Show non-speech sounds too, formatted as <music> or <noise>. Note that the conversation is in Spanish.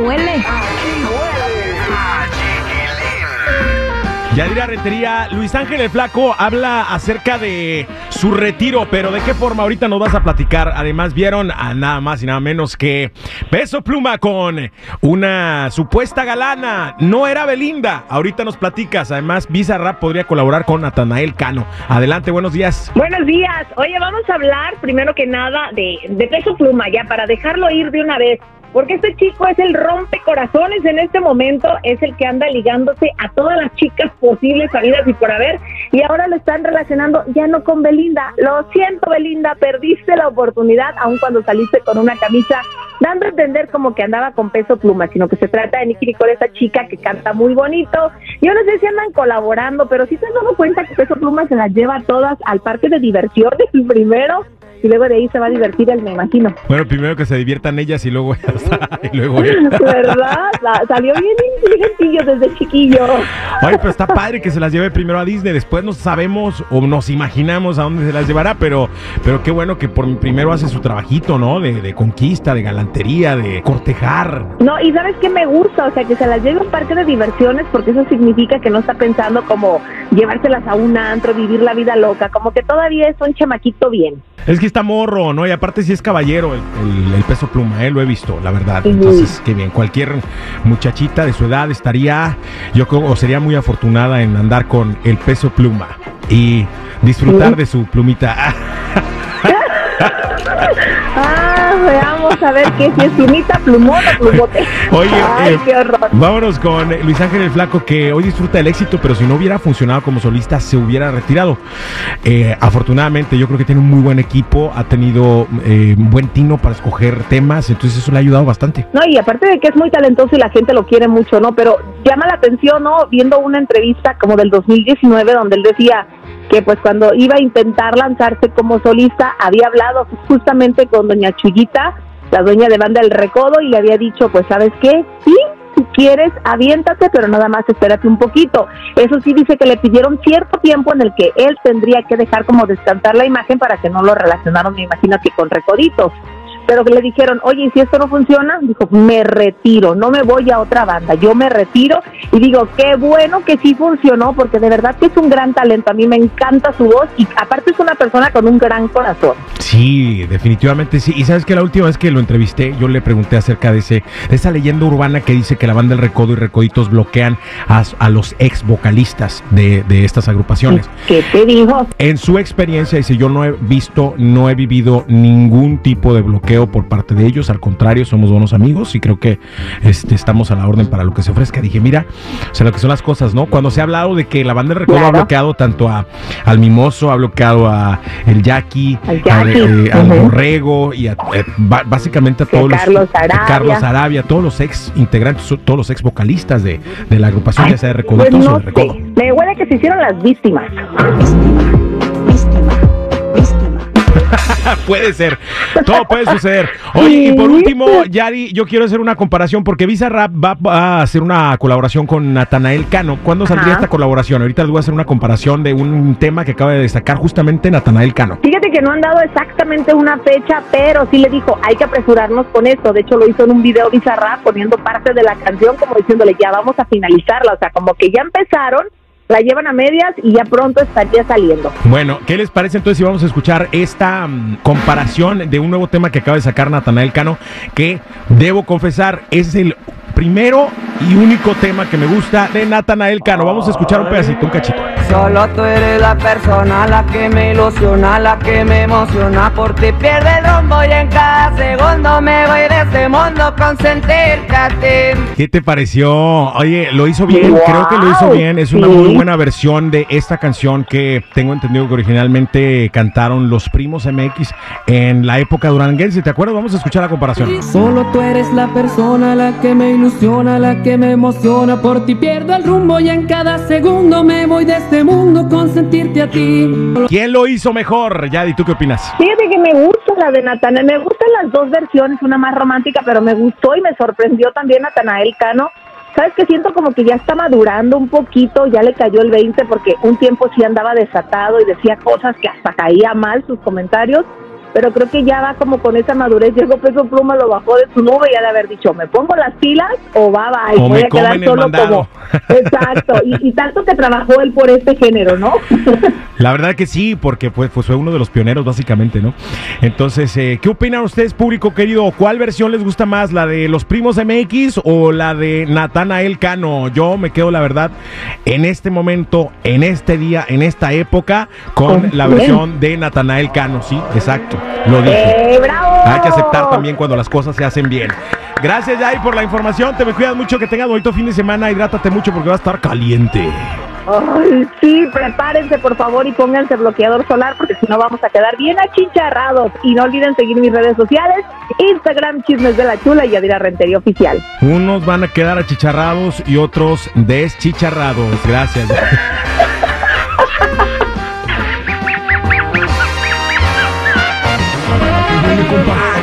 qué rico huele. Yadira Rentería, Luis Ángel el Flaco habla acerca de su retiro, pero ¿de qué forma ahorita nos vas a platicar? Además, vieron a nada más y nada menos que Peso Pluma con una supuesta galana. No era Belinda. Ahorita nos platicas. Además, Visa Rap podría colaborar con Natanael Cano. Adelante, buenos días. Buenos días. Oye, vamos a hablar primero que nada de, de Peso Pluma, ya para dejarlo ir de una vez. Porque este chico es el rompecorazones en este momento, es el que anda ligándose a todas las chicas posibles, salidas y por haber, y ahora lo están relacionando ya no con Belinda. Lo siento, Belinda, perdiste la oportunidad, aun cuando saliste con una camisa, dando a entender como que andaba con peso pluma, sino que se trata de Nicky Nicole, esa chica que canta muy bonito. Yo no sé si andan colaborando, pero si se han dado cuenta que peso pluma se las lleva todas al parque de diversiones primero y luego de ahí se va a divertir él, me imagino. Bueno, primero que se diviertan ellas y luego, <laughs> y luego él. <laughs> ¿Verdad? La- salió bien inteligentillo desde chiquillo. Ay, pero está padre que se las lleve primero a Disney, después no sabemos o nos imaginamos a dónde se las llevará, pero, pero qué bueno que por primero hace su trabajito, ¿no? De, de conquista, de galantería, de cortejar. No, y ¿sabes qué me gusta? O sea, que se las lleve a un parque de diversiones porque eso significa que no está pensando como llevárselas a un antro, vivir la vida loca, como que todavía es un chamaquito bien. Es que está morro, ¿no? Y aparte sí es caballero el, el- el peso pluma, ¿eh? Lo he visto, la verdad. Entonces, qué bien. Cualquier muchachita de su edad estaría, yo creo, o sería muy afortunada en andar con el peso pluma y disfrutar de su plumita. <laughs> Ah, veamos a ver qué si es plumita, plumón o plumote. Oye, Ay, eh, qué horror. Vámonos con Luis Ángel el Flaco, que hoy disfruta del éxito, pero si no hubiera funcionado como solista, se hubiera retirado. Eh, afortunadamente, yo creo que tiene un muy buen equipo, ha tenido eh, buen tino para escoger temas, entonces eso le ha ayudado bastante. No, y aparte de que es muy talentoso y la gente lo quiere mucho, ¿no? Pero llama la atención, ¿no? Viendo una entrevista como del 2019 donde él decía que pues cuando iba a intentar lanzarse como solista había hablado justamente con doña Chuyita, la dueña de banda El Recodo, y le había dicho, pues sabes qué, sí, si quieres, aviéntate, pero nada más espérate un poquito. Eso sí dice que le pidieron cierto tiempo en el que él tendría que dejar como descansar la imagen para que no lo relacionaron, me imagino que con Recoditos pero que le dijeron, oye, ¿y si esto no funciona? Dijo, me retiro, no me voy a otra banda, yo me retiro y digo, qué bueno que sí funcionó, porque de verdad que es un gran talento, a mí me encanta su voz y aparte es una persona con un gran corazón. Sí, definitivamente sí. Y sabes que la última vez que lo entrevisté, yo le pregunté acerca de ese, de esa leyenda urbana que dice que la banda El Recodo y Recoditos bloquean a, a los ex vocalistas de, de estas agrupaciones. ¿Qué te dijo? En su experiencia, dice, yo no he visto, no he vivido ningún tipo de bloqueo por parte de ellos, al contrario, somos buenos amigos y creo que este, estamos a la orden para lo que se ofrezca. Dije, mira, o sea, lo que son las cosas, ¿no? Cuando se ha hablado de que la banda de Recodo ha bloqueado tanto a, al Mimoso, ha bloqueado a el Jackie, Al al, Jackie, eh, al. Borrego y a, eh, básicamente a todos Carlos los... a Arabia. Carlos Arabia, todos los ex integrantes, todos los ex vocalistas de, de la agrupación, ya sea de Pues Recoditos o no de Recodo. me huele que se hicieron las víctimas. <laughs> <laughs> puede ser. Todo puede suceder. Oye, y por último, Yari, yo quiero hacer una comparación porque Visa Rap va, a hacer una colaboración con Natanael Cano. ¿Cuándo saldría Ajá. esta colaboración? Ahorita les voy a hacer una comparación de un tema que acaba de destacar justamente Natanael Cano. Fíjate que no han dado exactamente una fecha, pero sí le dijo, hay que apresurarnos con esto. De hecho, lo hizo en un video Bizarrap poniendo parte de la canción como diciéndole, ya vamos a finalizarla. O sea, como que ya empezaron, la llevan a medias y ya pronto estaría saliendo. Bueno, ¿qué les parece entonces si vamos a escuchar esta mm, comparación de un nuevo tema que acaba de sacar Natanael Cano? Que debo confesar, es el primero y único tema que me gusta de Natanael Cano. Vamos a escuchar un pedacito, un cachito. Solo tú eres la persona, la que me ilusiona, la que me emociona. Por ti pierde el rumbo y en cada segundo me voy este. ¿Qué te pareció? Oye, lo hizo bien, Wow, creo que lo hizo bien. Es una sí. muy buena versión de esta canción que tengo entendido que originalmente cantaron los primos MX en la época duranguense. ¿Te acuerdas? Vamos a escuchar la comparación. Solo tú eres la persona, la que me ilusiona, la que me emociona. Por ti pierdo el rumbo y en cada segundo me voy de este mundo con sentirte a ti. ¿Quién lo hizo mejor? Yadi, ¿tú qué opinas? Fíjate que me gusta la de Natanael, me gustan las dos versiones, una más romántica, pero me gustó y me sorprendió también Natanael Cano. Sabes que siento como que ya está madurando un poquito, ya le cayó el 20 porque un tiempo sí andaba desatado y decía cosas que hasta caía mal sus comentarios. Pero creo que ya va como con esa madurez. Llegó Peso Pluma, lo bajó de su nube y ya de haber dicho, ¿me pongo las pilas o va, va? Y O voy me a quedar solo como. <laughs> Exacto, y, y tanto que trabajó él por este género, ¿no? <laughs> La verdad que sí, porque pues, pues fue uno de los pioneros básicamente, ¿no? Entonces, eh, ¿qué opinan ustedes, público querido? ¿Cuál versión les gusta más, la de los primos MX o la de Natanael Cano? Yo me quedo, la verdad, en este momento, en este día, en esta época, con ¿Con la versión de Natanael Cano, sí, exacto, lo dije. ¡Eh, bravo! Hay que aceptar también cuando las cosas se hacen bien. Gracias, Jai, por la información. Te me cuidas mucho, que tengas bonito fin de semana. Hidrátate mucho porque va a estar caliente. Ay, sí, prepárense por favor y pónganse bloqueador solar porque si no vamos a quedar bien achicharrados. Y no olviden seguir mis redes sociales, Instagram Chismes de la Chula y Adira Rentería Oficial. Unos van a quedar achicharrados y otros deschicharrados. Gracias. <laughs> Vem, compadre.